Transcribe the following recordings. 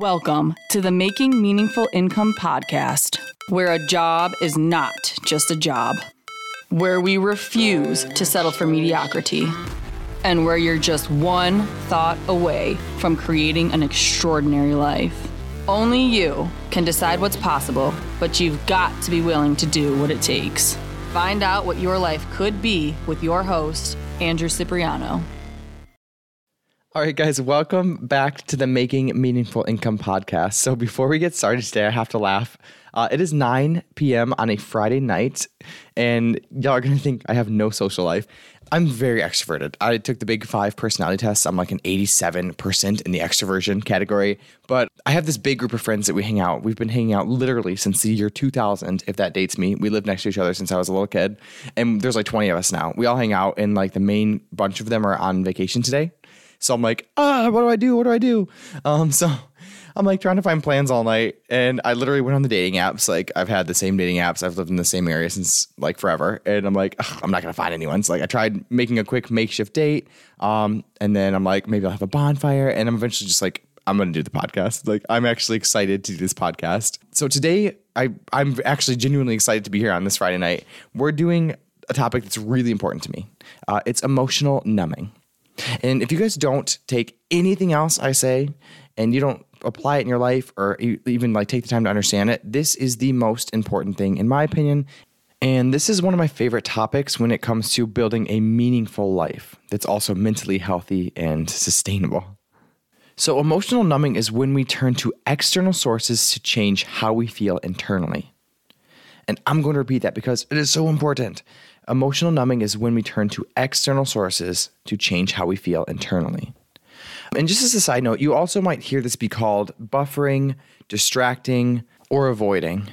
Welcome to the Making Meaningful Income podcast, where a job is not just a job, where we refuse to settle for mediocrity, and where you're just one thought away from creating an extraordinary life. Only you can decide what's possible, but you've got to be willing to do what it takes. Find out what your life could be with your host, Andrew Cipriano. All right, guys, welcome back to the Making Meaningful Income podcast. So, before we get started today, I have to laugh. Uh, it is 9 p.m. on a Friday night, and y'all are going to think I have no social life. I'm very extroverted. I took the big five personality tests. I'm like an 87% in the extroversion category, but I have this big group of friends that we hang out. We've been hanging out literally since the year 2000, if that dates me. We lived next to each other since I was a little kid, and there's like 20 of us now. We all hang out, and like the main bunch of them are on vacation today. So I'm like, ah, what do I do? What do I do? Um, so I'm like trying to find plans all night. And I literally went on the dating apps. Like I've had the same dating apps. I've lived in the same area since like forever. And I'm like, I'm not going to find anyone. So like I tried making a quick makeshift date. Um, and then I'm like, maybe I'll have a bonfire. And I'm eventually just like, I'm going to do the podcast. Like I'm actually excited to do this podcast. So today I, I'm actually genuinely excited to be here on this Friday night. We're doing a topic that's really important to me. Uh, it's emotional numbing. And if you guys don't take anything else I say and you don't apply it in your life or even like take the time to understand it, this is the most important thing in my opinion. And this is one of my favorite topics when it comes to building a meaningful life that's also mentally healthy and sustainable. So, emotional numbing is when we turn to external sources to change how we feel internally. And I'm going to repeat that because it is so important. Emotional numbing is when we turn to external sources to change how we feel internally. And just as a side note, you also might hear this be called buffering, distracting, or avoiding.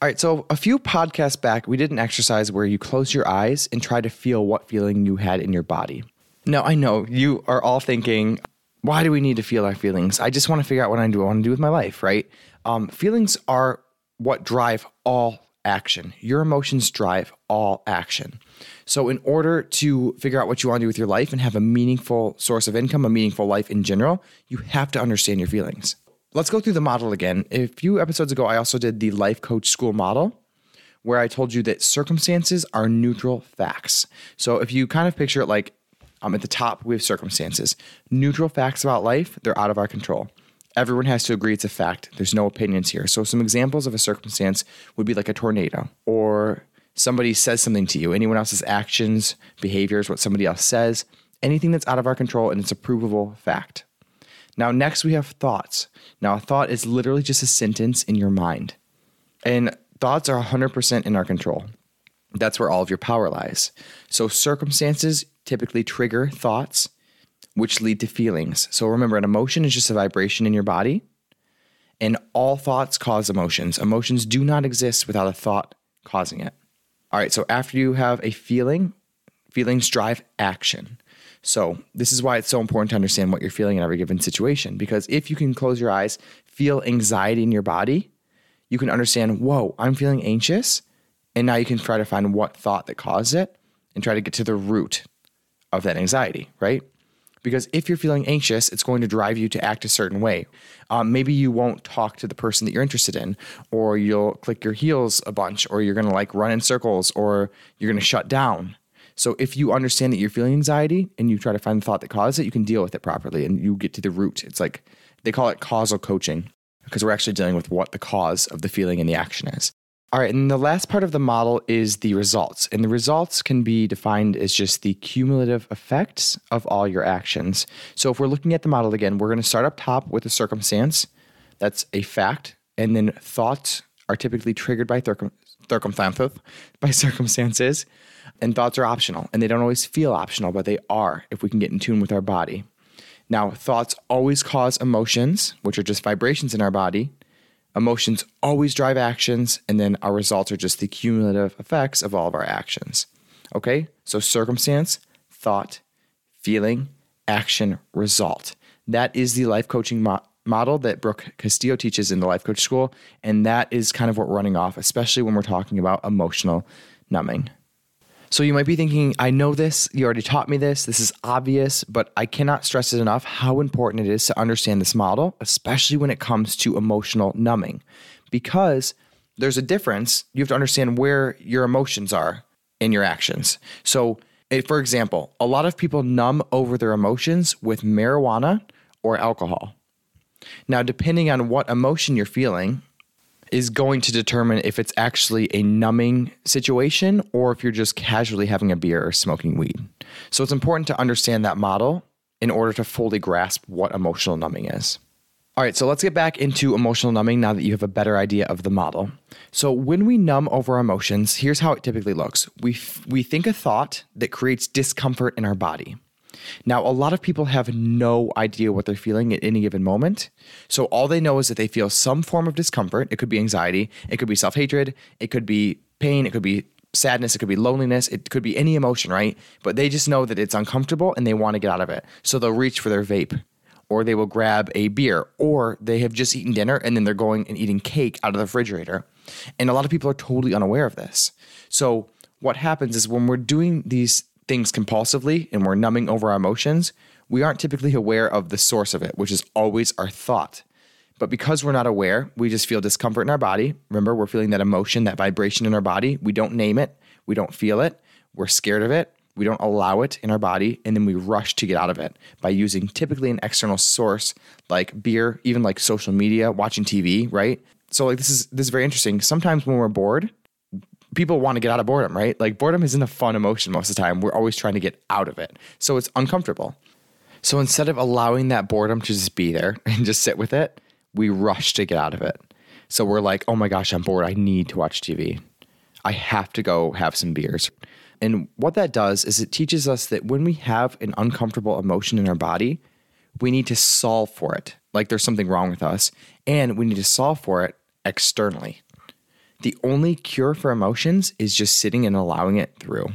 All right, so a few podcasts back, we did an exercise where you close your eyes and try to feel what feeling you had in your body. Now, I know you are all thinking, why do we need to feel our feelings? I just want to figure out what I do. I want to do with my life, right? Um, feelings are what drive all action. Your emotions drive all action. So, in order to figure out what you want to do with your life and have a meaningful source of income, a meaningful life in general, you have to understand your feelings. Let's go through the model again. A few episodes ago, I also did the Life Coach School model where I told you that circumstances are neutral facts. So, if you kind of picture it like um, at the top, we have circumstances. Neutral facts about life, they're out of our control everyone has to agree it's a fact. There's no opinions here. So, some examples of a circumstance would be like a tornado, or somebody says something to you, anyone else's actions, behaviors, what somebody else says, anything that's out of our control and it's a provable fact. Now, next we have thoughts. Now, a thought is literally just a sentence in your mind. And thoughts are 100% in our control. That's where all of your power lies. So, circumstances typically trigger thoughts which lead to feelings. So remember, an emotion is just a vibration in your body, and all thoughts cause emotions. Emotions do not exist without a thought causing it. All right, so after you have a feeling, feelings drive action. So, this is why it's so important to understand what you're feeling in every given situation. Because if you can close your eyes, feel anxiety in your body, you can understand, whoa, I'm feeling anxious. And now you can try to find what thought that caused it and try to get to the root of that anxiety, right? Because if you're feeling anxious, it's going to drive you to act a certain way. Um, maybe you won't talk to the person that you're interested in, or you'll click your heels a bunch, or you're going to like run in circles, or you're going to shut down. So if you understand that you're feeling anxiety and you try to find the thought that caused it, you can deal with it properly and you get to the root. It's like they call it causal coaching because we're actually dealing with what the cause of the feeling and the action is. All right, and the last part of the model is the results. And the results can be defined as just the cumulative effects of all your actions. So if we're looking at the model again, we're going to start up top with a circumstance. That's a fact. And then thoughts are typically triggered by by circumstances. And thoughts are optional. And they don't always feel optional, but they are if we can get in tune with our body. Now, thoughts always cause emotions, which are just vibrations in our body. Emotions always drive actions, and then our results are just the cumulative effects of all of our actions. Okay? So, circumstance, thought, feeling, action, result. That is the life coaching mo- model that Brooke Castillo teaches in the Life Coach School. And that is kind of what we're running off, especially when we're talking about emotional numbing. So you might be thinking, I know this, you already taught me this, this is obvious, but I cannot stress it enough how important it is to understand this model, especially when it comes to emotional numbing. Because there's a difference, you have to understand where your emotions are in your actions. So, eh, for example, a lot of people numb over their emotions with marijuana or alcohol. Now, depending on what emotion you're feeling, is going to determine if it's actually a numbing situation or if you're just casually having a beer or smoking weed. So it's important to understand that model in order to fully grasp what emotional numbing is. All right, so let's get back into emotional numbing now that you have a better idea of the model. So, when we numb over emotions, here's how it typically looks we, f- we think a thought that creates discomfort in our body. Now, a lot of people have no idea what they're feeling at any given moment. So, all they know is that they feel some form of discomfort. It could be anxiety, it could be self hatred, it could be pain, it could be sadness, it could be loneliness, it could be any emotion, right? But they just know that it's uncomfortable and they want to get out of it. So, they'll reach for their vape or they will grab a beer or they have just eaten dinner and then they're going and eating cake out of the refrigerator. And a lot of people are totally unaware of this. So, what happens is when we're doing these things compulsively and we're numbing over our emotions, we aren't typically aware of the source of it, which is always our thought. But because we're not aware, we just feel discomfort in our body. Remember, we're feeling that emotion, that vibration in our body. We don't name it, we don't feel it, we're scared of it, we don't allow it in our body, and then we rush to get out of it by using typically an external source like beer, even like social media, watching TV, right? So like this is this is very interesting. Sometimes when we're bored, people want to get out of boredom, right? Like boredom isn't a fun emotion most of the time. We're always trying to get out of it. So it's uncomfortable. So instead of allowing that boredom to just be there and just sit with it, we rush to get out of it. So we're like, oh my gosh, I'm bored. I need to watch TV. I have to go have some beers. And what that does is it teaches us that when we have an uncomfortable emotion in our body, we need to solve for it. Like there's something wrong with us. And we need to solve for it externally the only cure for emotions is just sitting and allowing it through.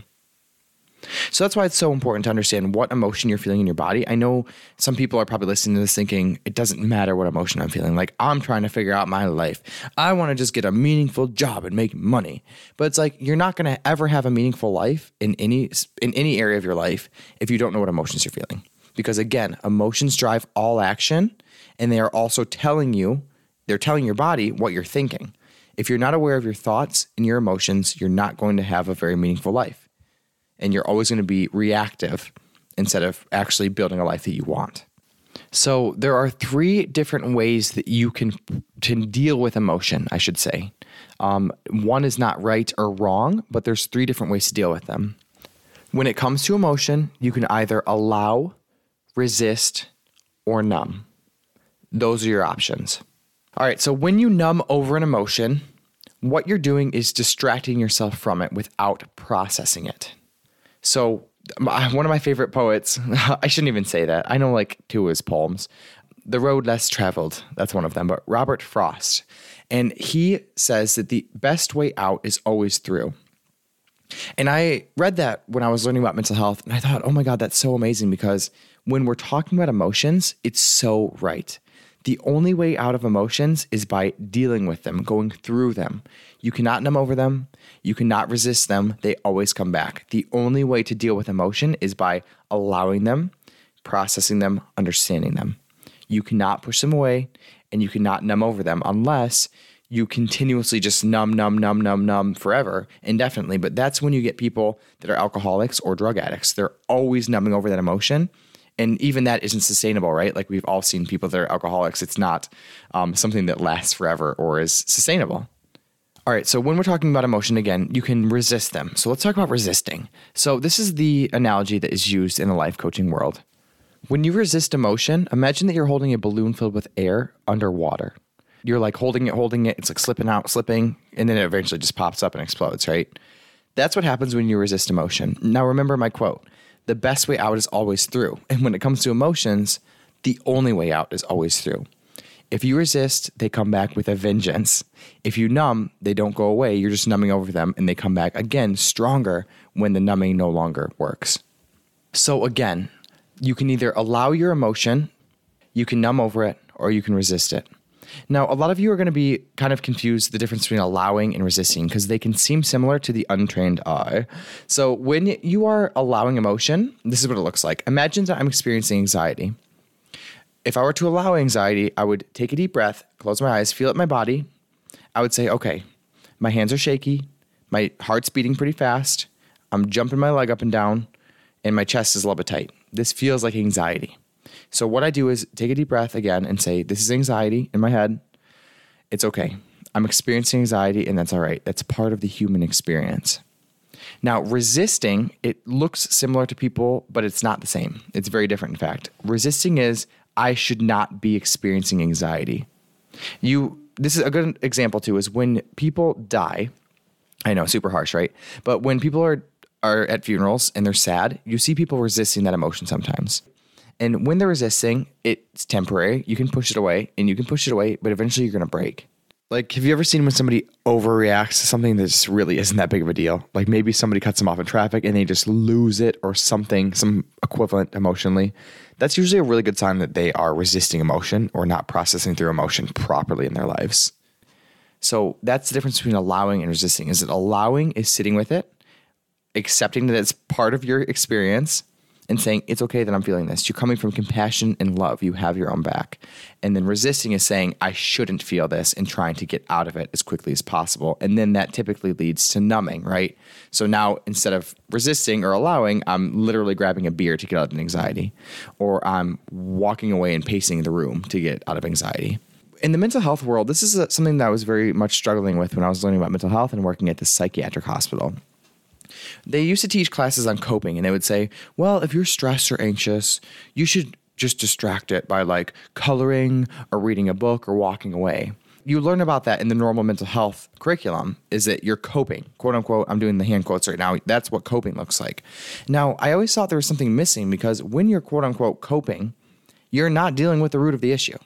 So that's why it's so important to understand what emotion you're feeling in your body. I know some people are probably listening to this thinking, it doesn't matter what emotion I'm feeling. Like, I'm trying to figure out my life. I want to just get a meaningful job and make money. But it's like, you're not going to ever have a meaningful life in any, in any area of your life if you don't know what emotions you're feeling. Because again, emotions drive all action and they are also telling you, they're telling your body what you're thinking. If you're not aware of your thoughts and your emotions, you're not going to have a very meaningful life. And you're always going to be reactive instead of actually building a life that you want. So there are three different ways that you can, can deal with emotion, I should say. Um, one is not right or wrong, but there's three different ways to deal with them. When it comes to emotion, you can either allow, resist, or numb. Those are your options. All right, so when you numb over an emotion, what you're doing is distracting yourself from it without processing it. So, one of my favorite poets, I shouldn't even say that. I know like two of his poems. The Road Less Traveled, that's one of them, but Robert Frost. And he says that the best way out is always through. And I read that when I was learning about mental health, and I thought, oh my God, that's so amazing because when we're talking about emotions, it's so right. The only way out of emotions is by dealing with them, going through them. You cannot numb over them. You cannot resist them. They always come back. The only way to deal with emotion is by allowing them, processing them, understanding them. You cannot push them away and you cannot numb over them unless you continuously just numb, numb, numb, numb, numb forever, indefinitely. But that's when you get people that are alcoholics or drug addicts. They're always numbing over that emotion and even that isn't sustainable, right? Like we've all seen people that are alcoholics. It's not um, something that lasts forever or is sustainable. All right, so when we're talking about emotion again, you can resist them. So let's talk about resisting. So this is the analogy that is used in the life coaching world. When you resist emotion, imagine that you're holding a balloon filled with air underwater. You're like holding it, holding it, it's like slipping out, slipping, and then it eventually just pops up and explodes, right? That's what happens when you resist emotion. Now remember my quote the best way out is always through. And when it comes to emotions, the only way out is always through. If you resist, they come back with a vengeance. If you numb, they don't go away. You're just numbing over them and they come back again stronger when the numbing no longer works. So, again, you can either allow your emotion, you can numb over it, or you can resist it. Now, a lot of you are going to be kind of confused the difference between allowing and resisting because they can seem similar to the untrained eye. So, when you are allowing emotion, this is what it looks like. Imagine that I'm experiencing anxiety. If I were to allow anxiety, I would take a deep breath, close my eyes, feel it in my body. I would say, okay, my hands are shaky, my heart's beating pretty fast, I'm jumping my leg up and down, and my chest is a little bit tight. This feels like anxiety. So what I do is take a deep breath again and say, This is anxiety in my head. It's okay. I'm experiencing anxiety, and that's all right. That's part of the human experience. Now, resisting, it looks similar to people, but it's not the same. It's very different, in fact. Resisting is, I should not be experiencing anxiety. You, this is a good example too, is when people die. I know, super harsh, right? But when people are are at funerals and they're sad, you see people resisting that emotion sometimes. And when they're resisting, it's temporary. You can push it away and you can push it away, but eventually you're going to break. Like, have you ever seen when somebody overreacts to something that just really isn't that big of a deal? Like maybe somebody cuts them off in traffic and they just lose it or something, some equivalent emotionally. That's usually a really good sign that they are resisting emotion or not processing through emotion properly in their lives. So that's the difference between allowing and resisting. Is that allowing is sitting with it, accepting that it's part of your experience, and saying, It's okay that I'm feeling this. You're coming from compassion and love. You have your own back. And then resisting is saying, I shouldn't feel this and trying to get out of it as quickly as possible. And then that typically leads to numbing, right? So now instead of resisting or allowing, I'm literally grabbing a beer to get out of anxiety, or I'm walking away and pacing the room to get out of anxiety in the mental health world, this is something that I was very much struggling with when I was learning about mental health and working at the psychiatric hospital they used to teach classes on coping and they would say, well, if you're stressed or anxious, you should just distract it by like coloring or reading a book or walking away. You learn about that in the normal mental health curriculum is that you're coping, quote unquote. I'm doing the hand quotes right now. That's what coping looks like. Now, I always thought there was something missing because when you're quote unquote coping, you're not dealing with the root of the issue.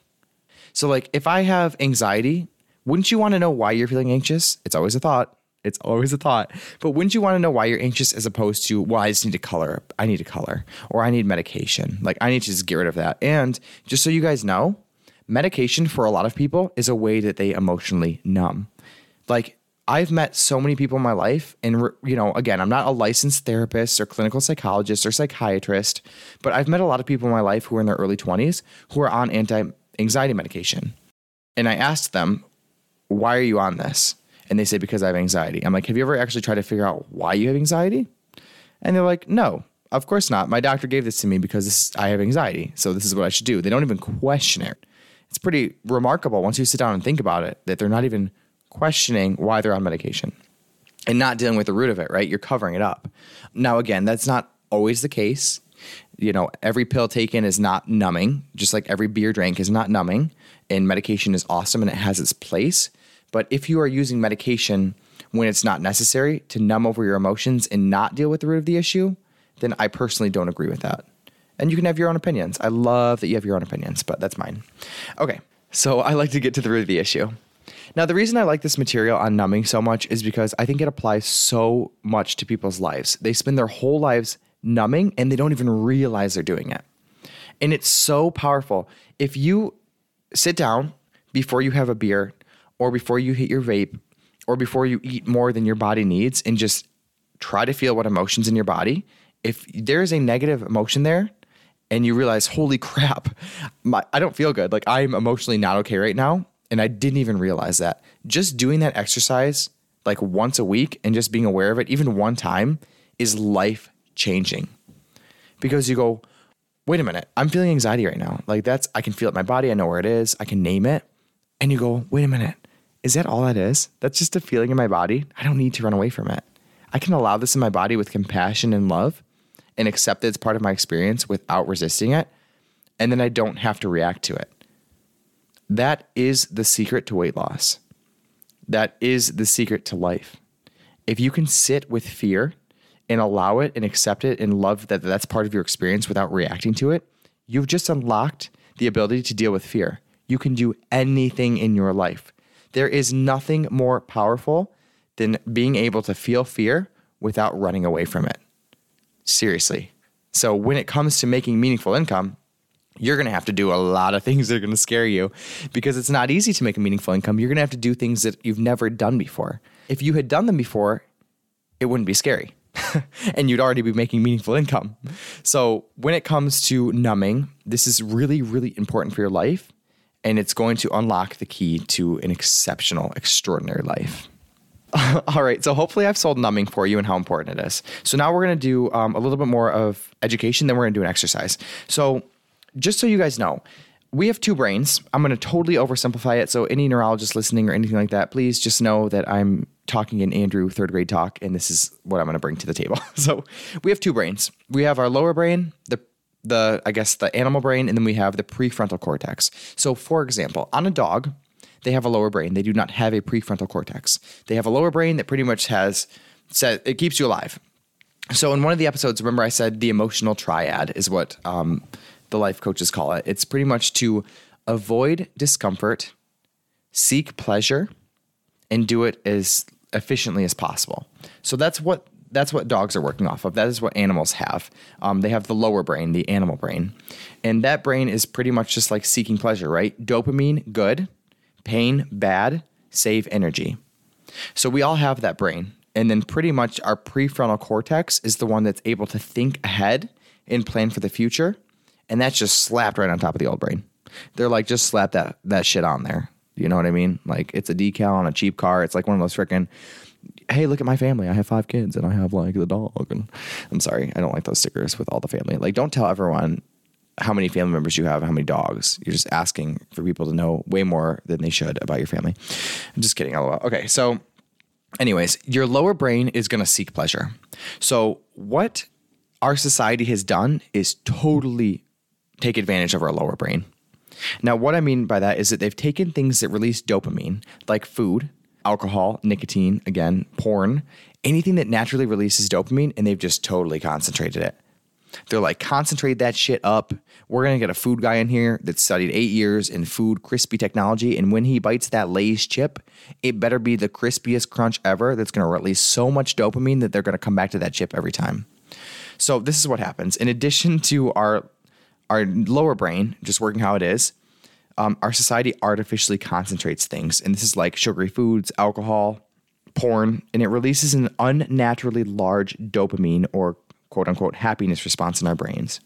So, like, if I have anxiety, wouldn't you want to know why you're feeling anxious? It's always a thought. It's always a thought. But wouldn't you want to know why you're anxious as opposed to, well, I just need to color. I need to color. Or I need medication. Like, I need to just get rid of that. And just so you guys know, medication for a lot of people is a way that they emotionally numb. Like, I've met so many people in my life, and you know, again, I'm not a licensed therapist or clinical psychologist or psychiatrist, but I've met a lot of people in my life who are in their early 20s who are on anti anxiety medication. And I asked them, why are you on this? And they say because I have anxiety. I'm like, have you ever actually tried to figure out why you have anxiety? And they're like, no, of course not. My doctor gave this to me because this, I have anxiety, so this is what I should do. They don't even question it. It's pretty remarkable once you sit down and think about it that they're not even questioning why they're on medication and not dealing with the root of it, right? You're covering it up. Now, again, that's not always the case. You know, every pill taken is not numbing, just like every beer drank is not numbing. And medication is awesome and it has its place. But if you are using medication when it's not necessary to numb over your emotions and not deal with the root of the issue, then I personally don't agree with that. And you can have your own opinions. I love that you have your own opinions, but that's mine. Okay, so I like to get to the root of the issue. Now, the reason I like this material on numbing so much is because I think it applies so much to people's lives. They spend their whole lives numbing and they don't even realize they're doing it. And it's so powerful. If you sit down before you have a beer or before you hit your vape or before you eat more than your body needs and just try to feel what emotions in your body. If there is a negative emotion there and you realize, holy crap, my, I don't feel good. Like I'm emotionally not okay right now. And I didn't even realize that. Just doing that exercise like once a week and just being aware of it, even one time, is life changing. Because you go, wait a minute, I'm feeling anxiety right now. Like that's, I can feel it in my body. I know where it is. I can name it. And you go, wait a minute, is that all that is? That's just a feeling in my body. I don't need to run away from it. I can allow this in my body with compassion and love and accept that it's part of my experience without resisting it. And then I don't have to react to it. That is the secret to weight loss. That is the secret to life. If you can sit with fear and allow it and accept it and love that that's part of your experience without reacting to it, you've just unlocked the ability to deal with fear. You can do anything in your life. There is nothing more powerful than being able to feel fear without running away from it. Seriously. So, when it comes to making meaningful income, you're going to have to do a lot of things that are going to scare you because it's not easy to make a meaningful income. You're going to have to do things that you've never done before. If you had done them before, it wouldn't be scary and you'd already be making meaningful income. So, when it comes to numbing, this is really, really important for your life and it's going to unlock the key to an exceptional, extraordinary life. All right, so hopefully I've sold numbing for you and how important it is. So now we're going to do um, a little bit more of education, then we're going to do an exercise. So just so you guys know, we have two brains. I'm going to totally oversimplify it. So, any neurologist listening or anything like that, please just know that I'm talking in Andrew third grade talk, and this is what I'm going to bring to the table. so, we have two brains. We have our lower brain, the the I guess the animal brain, and then we have the prefrontal cortex. So, for example, on a dog, they have a lower brain. They do not have a prefrontal cortex. They have a lower brain that pretty much has said it keeps you alive. So, in one of the episodes, remember I said the emotional triad is what um, the life coaches call it. It's pretty much to avoid discomfort, seek pleasure, and do it as efficiently as possible. So that's what that's what dogs are working off of. That is what animals have. Um, they have the lower brain, the animal brain, and that brain is pretty much just like seeking pleasure, right? Dopamine, good. Pain, bad. Save energy. So we all have that brain. And then pretty much our prefrontal cortex is the one that's able to think ahead and plan for the future and that's just slapped right on top of the old brain. They're like, just slap that that shit on there. You know what I mean? Like it's a decal on a cheap car. It's like one of those freaking. Hey, look at my family. I have five kids, and I have like the dog. And I'm sorry, I don't like those stickers with all the family. Like, don't tell everyone how many family members you have, how many dogs. You're just asking for people to know way more than they should about your family. I'm just kidding. LOL. Okay, so, anyways, your lower brain is going to seek pleasure. So, what our society has done is totally take advantage of our lower brain. Now, what I mean by that is that they've taken things that release dopamine, like food, alcohol, nicotine, again, porn, anything that naturally releases dopamine, and they've just totally concentrated it. They're like, concentrate that shit up. We're gonna get a food guy in here that studied eight years in food crispy technology, and when he bites that Lay's chip, it better be the crispiest crunch ever that's gonna release so much dopamine that they're gonna come back to that chip every time. So, this is what happens. In addition to our our lower brain just working how it is, um, our society artificially concentrates things. And this is like sugary foods, alcohol, porn, and it releases an unnaturally large dopamine or quote unquote happiness response in our brains.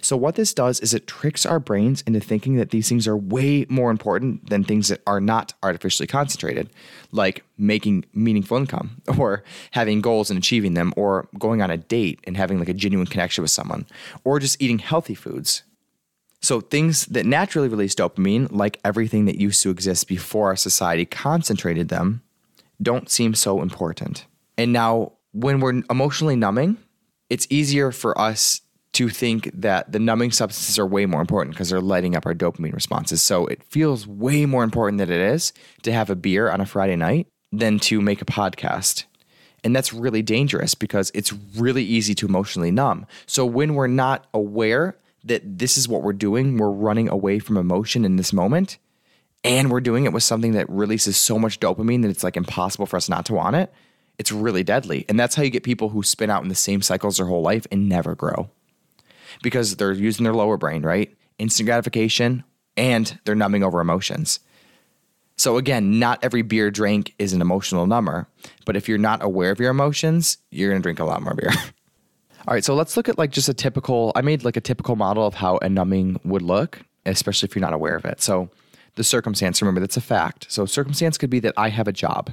So, what this does is it tricks our brains into thinking that these things are way more important than things that are not artificially concentrated, like making meaningful income, or having goals and achieving them, or going on a date and having like a genuine connection with someone, or just eating healthy foods. So, things that naturally release dopamine, like everything that used to exist before our society concentrated them, don't seem so important. And now, when we're emotionally numbing, it's easier for us to think that the numbing substances are way more important because they're lighting up our dopamine responses. So, it feels way more important than it is to have a beer on a Friday night than to make a podcast. And that's really dangerous because it's really easy to emotionally numb. So, when we're not aware, that this is what we're doing. We're running away from emotion in this moment. And we're doing it with something that releases so much dopamine that it's like impossible for us not to want it. It's really deadly. And that's how you get people who spin out in the same cycles their whole life and never grow because they're using their lower brain, right? Instant gratification and they're numbing over emotions. So, again, not every beer drink is an emotional number, but if you're not aware of your emotions, you're gonna drink a lot more beer. All right, so let's look at like just a typical. I made like a typical model of how a numbing would look, especially if you're not aware of it. So the circumstance, remember, that's a fact. So circumstance could be that I have a job.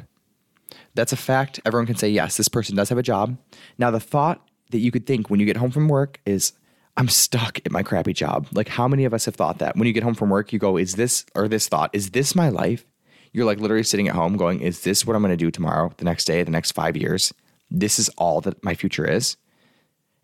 That's a fact. Everyone can say yes, this person does have a job. Now the thought that you could think when you get home from work is I'm stuck at my crappy job. Like how many of us have thought that? When you get home from work, you go, is this or this thought, is this my life? You're like literally sitting at home going, is this what I'm going to do tomorrow, the next day, the next 5 years? This is all that my future is.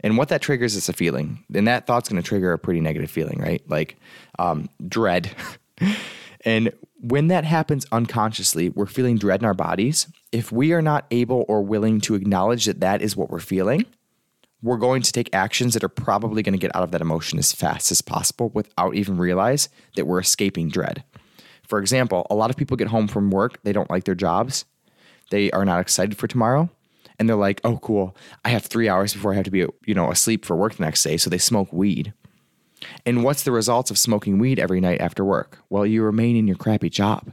And what that triggers is a feeling. And that thought's going to trigger a pretty negative feeling, right? Like um, dread. and when that happens unconsciously, we're feeling dread in our bodies. If we are not able or willing to acknowledge that that is what we're feeling, we're going to take actions that are probably going to get out of that emotion as fast as possible without even realize that we're escaping dread. For example, a lot of people get home from work, they don't like their jobs, they are not excited for tomorrow, and they're like, "Oh, cool! I have three hours before I have to be, you know, asleep for work the next day." So they smoke weed. And what's the results of smoking weed every night after work? Well, you remain in your crappy job.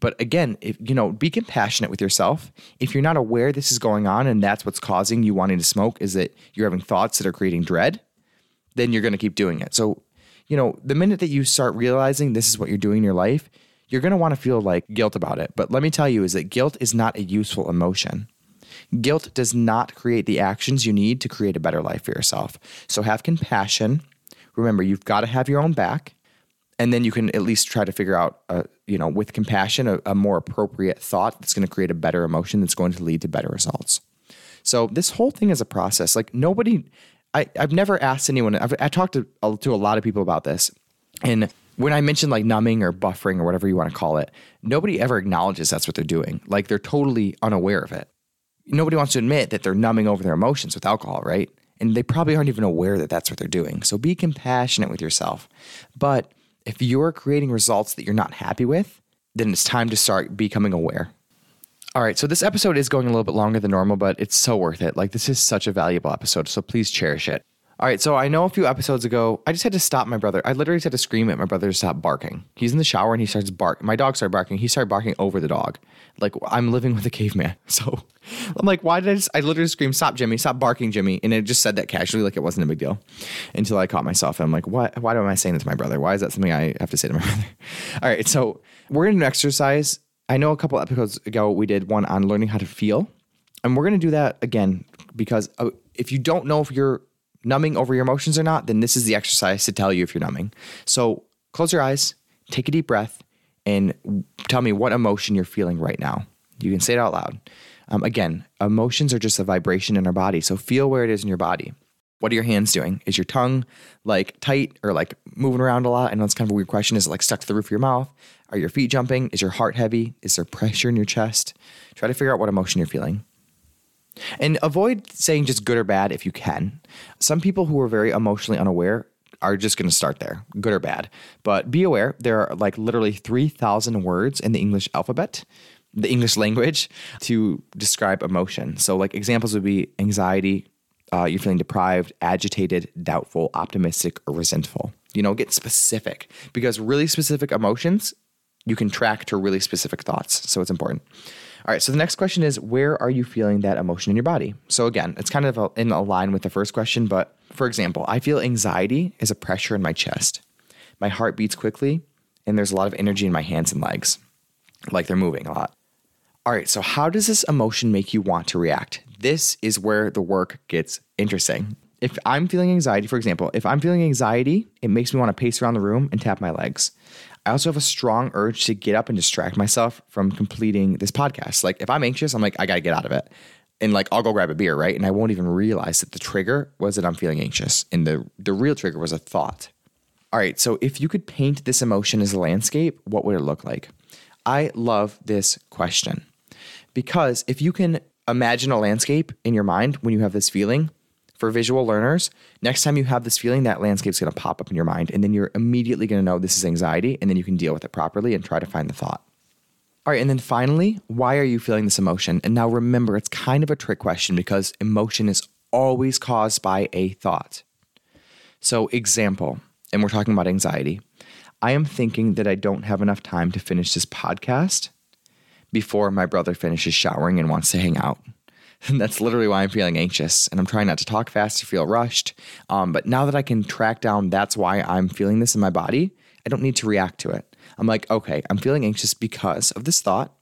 But again, if you know, be compassionate with yourself. If you're not aware this is going on and that's what's causing you wanting to smoke is that you're having thoughts that are creating dread, then you're going to keep doing it. So, you know, the minute that you start realizing this is what you're doing in your life, you're going to want to feel like guilt about it. But let me tell you is that guilt is not a useful emotion. Guilt does not create the actions you need to create a better life for yourself. So have compassion. Remember, you've got to have your own back and then you can at least try to figure out, uh, you know, with compassion, a, a more appropriate thought that's going to create a better emotion that's going to lead to better results. So this whole thing is a process. Like nobody, I, I've never asked anyone. I've I talked to to a lot of people about this, and when I mentioned like numbing or buffering or whatever you want to call it, nobody ever acknowledges that's what they're doing. Like they're totally unaware of it. Nobody wants to admit that they're numbing over their emotions with alcohol, right? And they probably aren't even aware that that's what they're doing. So be compassionate with yourself. But if you're creating results that you're not happy with, then it's time to start becoming aware. All right, so this episode is going a little bit longer than normal, but it's so worth it. Like, this is such a valuable episode, so please cherish it. All right, so I know a few episodes ago, I just had to stop my brother. I literally had to scream at my brother to stop barking. He's in the shower and he starts barking. My dog started barking. He started barking over the dog. Like I'm living with a caveman. So I'm like, why did I just, I literally scream, stop, Jimmy, stop barking, Jimmy. And it just said that casually, like it wasn't a big deal until I caught myself. And I'm like, what, why am I saying this to my brother? Why is that something I have to say to my brother? All right, so we're in an exercise. I know a couple episodes ago we did one on learning how to feel. And we're going to do that again because uh, if you don't know if you're numbing over your emotions or not, then this is the exercise to tell you if you're numbing. So close your eyes, take a deep breath, and tell me what emotion you're feeling right now. You can say it out loud. Um, again, emotions are just a vibration in our body. So feel where it is in your body. What are your hands doing? Is your tongue like tight or like moving around a lot? I know it's kind of a weird question. Is it like stuck to the roof of your mouth? Are your feet jumping? Is your heart heavy? Is there pressure in your chest? Try to figure out what emotion you're feeling. And avoid saying just good or bad if you can. Some people who are very emotionally unaware are just going to start there, good or bad. But be aware there are like literally 3,000 words in the English alphabet, the English language, to describe emotion. So, like examples would be anxiety, uh, you're feeling deprived, agitated, doubtful, optimistic, or resentful. You know, get specific because really specific emotions you can track to really specific thoughts. So, it's important. All right. So the next question is where are you feeling that emotion in your body? So again, it's kind of in a line with the first question, but for example, I feel anxiety is a pressure in my chest. My heart beats quickly, and there's a lot of energy in my hands and legs, like they're moving a lot. All right. So how does this emotion make you want to react? This is where the work gets interesting. If I'm feeling anxiety, for example, if I'm feeling anxiety, it makes me want to pace around the room and tap my legs. I also have a strong urge to get up and distract myself from completing this podcast. Like if I'm anxious, I'm like, I gotta get out of it. And like I'll go grab a beer, right? And I won't even realize that the trigger was that I'm feeling anxious. And the the real trigger was a thought. All right, so if you could paint this emotion as a landscape, what would it look like? I love this question. Because if you can imagine a landscape in your mind when you have this feeling, for visual learners, next time you have this feeling, that landscape's going to pop up in your mind. And then you're immediately going to know this is anxiety. And then you can deal with it properly and try to find the thought. All right. And then finally, why are you feeling this emotion? And now remember, it's kind of a trick question because emotion is always caused by a thought. So, example, and we're talking about anxiety. I am thinking that I don't have enough time to finish this podcast before my brother finishes showering and wants to hang out. And that's literally why I'm feeling anxious. And I'm trying not to talk fast or feel rushed. Um, but now that I can track down that's why I'm feeling this in my body, I don't need to react to it. I'm like, okay, I'm feeling anxious because of this thought.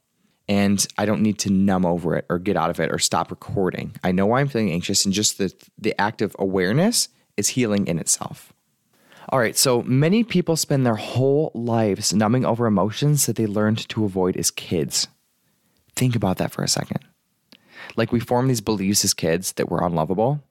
And I don't need to numb over it or get out of it or stop recording. I know why I'm feeling anxious, and just the, the act of awareness is healing in itself. All right, so many people spend their whole lives numbing over emotions that they learned to avoid as kids. Think about that for a second. Like we form these beliefs as kids that we're unlovable.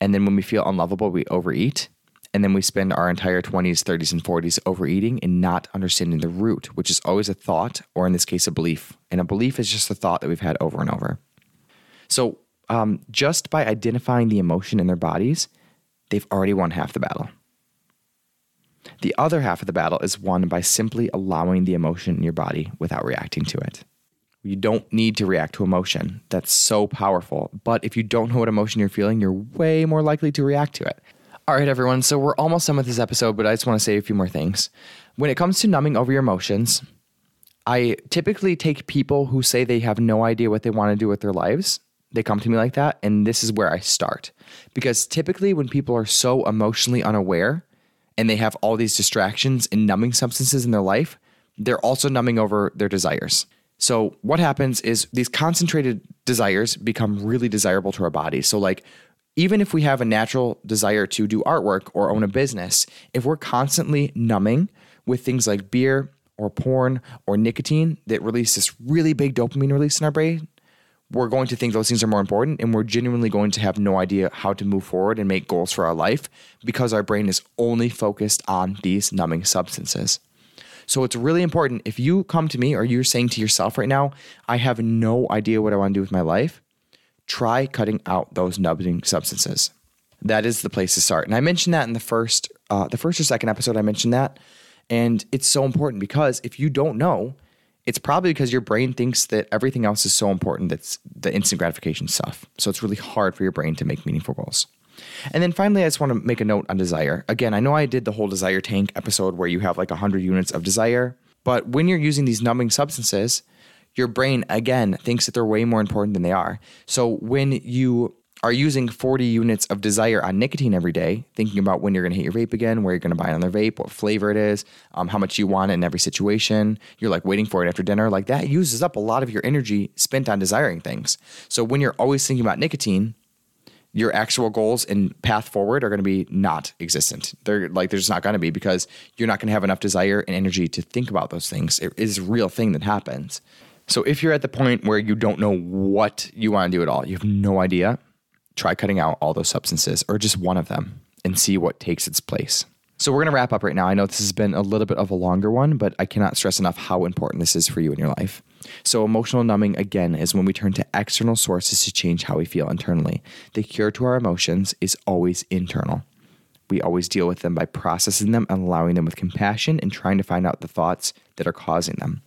And then when we feel unlovable, we overeat. And then we spend our entire 20s, 30s, and 40s overeating and not understanding the root, which is always a thought, or in this case, a belief. And a belief is just a thought that we've had over and over. So, um, just by identifying the emotion in their bodies, they've already won half the battle. The other half of the battle is won by simply allowing the emotion in your body without reacting to it. You don't need to react to emotion. That's so powerful. But if you don't know what emotion you're feeling, you're way more likely to react to it. All right, everyone. So we're almost done with this episode, but I just want to say a few more things. When it comes to numbing over your emotions, I typically take people who say they have no idea what they want to do with their lives. They come to me like that, and this is where I start. Because typically, when people are so emotionally unaware and they have all these distractions and numbing substances in their life, they're also numbing over their desires. So, what happens is these concentrated desires become really desirable to our body. So, like, even if we have a natural desire to do artwork or own a business, if we're constantly numbing with things like beer or porn or nicotine that release this really big dopamine release in our brain, we're going to think those things are more important and we're genuinely going to have no idea how to move forward and make goals for our life because our brain is only focused on these numbing substances. So it's really important if you come to me or you're saying to yourself right now, I have no idea what I want to do with my life, try cutting out those numbing substances. That is the place to start. And I mentioned that in the first uh, the first or second episode I mentioned that. And it's so important because if you don't know, it's probably because your brain thinks that everything else is so important that's the instant gratification stuff. So it's really hard for your brain to make meaningful goals. And then finally, I just want to make a note on desire. Again, I know I did the whole desire tank episode where you have like 100 units of desire, but when you're using these numbing substances, your brain again thinks that they're way more important than they are. So when you are using 40 units of desire on nicotine every day, thinking about when you're going to hit your vape again, where you're going to buy another vape, what flavor it is, um, how much you want it in every situation. You're like waiting for it after dinner. Like that uses up a lot of your energy spent on desiring things. So when you're always thinking about nicotine, your actual goals and path forward are going to be not existent. They're like they're just not going to be because you're not going to have enough desire and energy to think about those things. It is a real thing that happens. So if you're at the point where you don't know what you want to do at all, you have no idea, try cutting out all those substances or just one of them and see what takes its place. So we're going to wrap up right now. I know this has been a little bit of a longer one, but I cannot stress enough how important this is for you in your life. So emotional numbing again is when we turn to external sources to change how we feel internally. The cure to our emotions is always internal. We always deal with them by processing them and allowing them with compassion and trying to find out the thoughts that are causing them.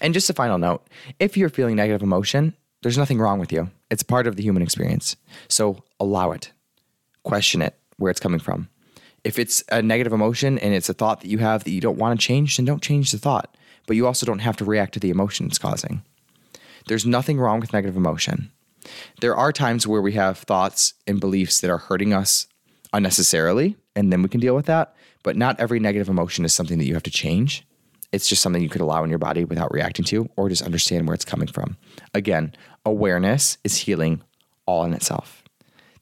And just a final note if you're feeling negative emotion, there's nothing wrong with you. It's part of the human experience. So allow it, question it, where it's coming from. If it's a negative emotion and it's a thought that you have that you don't want to change, then don't change the thought. But you also don't have to react to the emotion it's causing. There's nothing wrong with negative emotion. There are times where we have thoughts and beliefs that are hurting us unnecessarily, and then we can deal with that. But not every negative emotion is something that you have to change. It's just something you could allow in your body without reacting to, or just understand where it's coming from. Again, awareness is healing all in itself.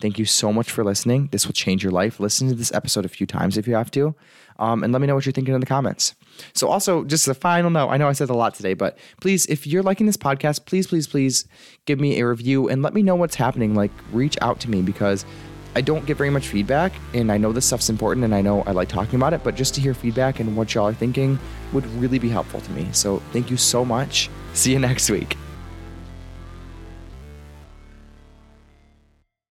Thank you so much for listening. This will change your life. Listen to this episode a few times if you have to, um, and let me know what you're thinking in the comments. So, also, just a final note I know I said a lot today, but please, if you're liking this podcast, please, please, please give me a review and let me know what's happening. Like, reach out to me because I don't get very much feedback, and I know this stuff's important, and I know I like talking about it, but just to hear feedback and what y'all are thinking would really be helpful to me. So, thank you so much. See you next week.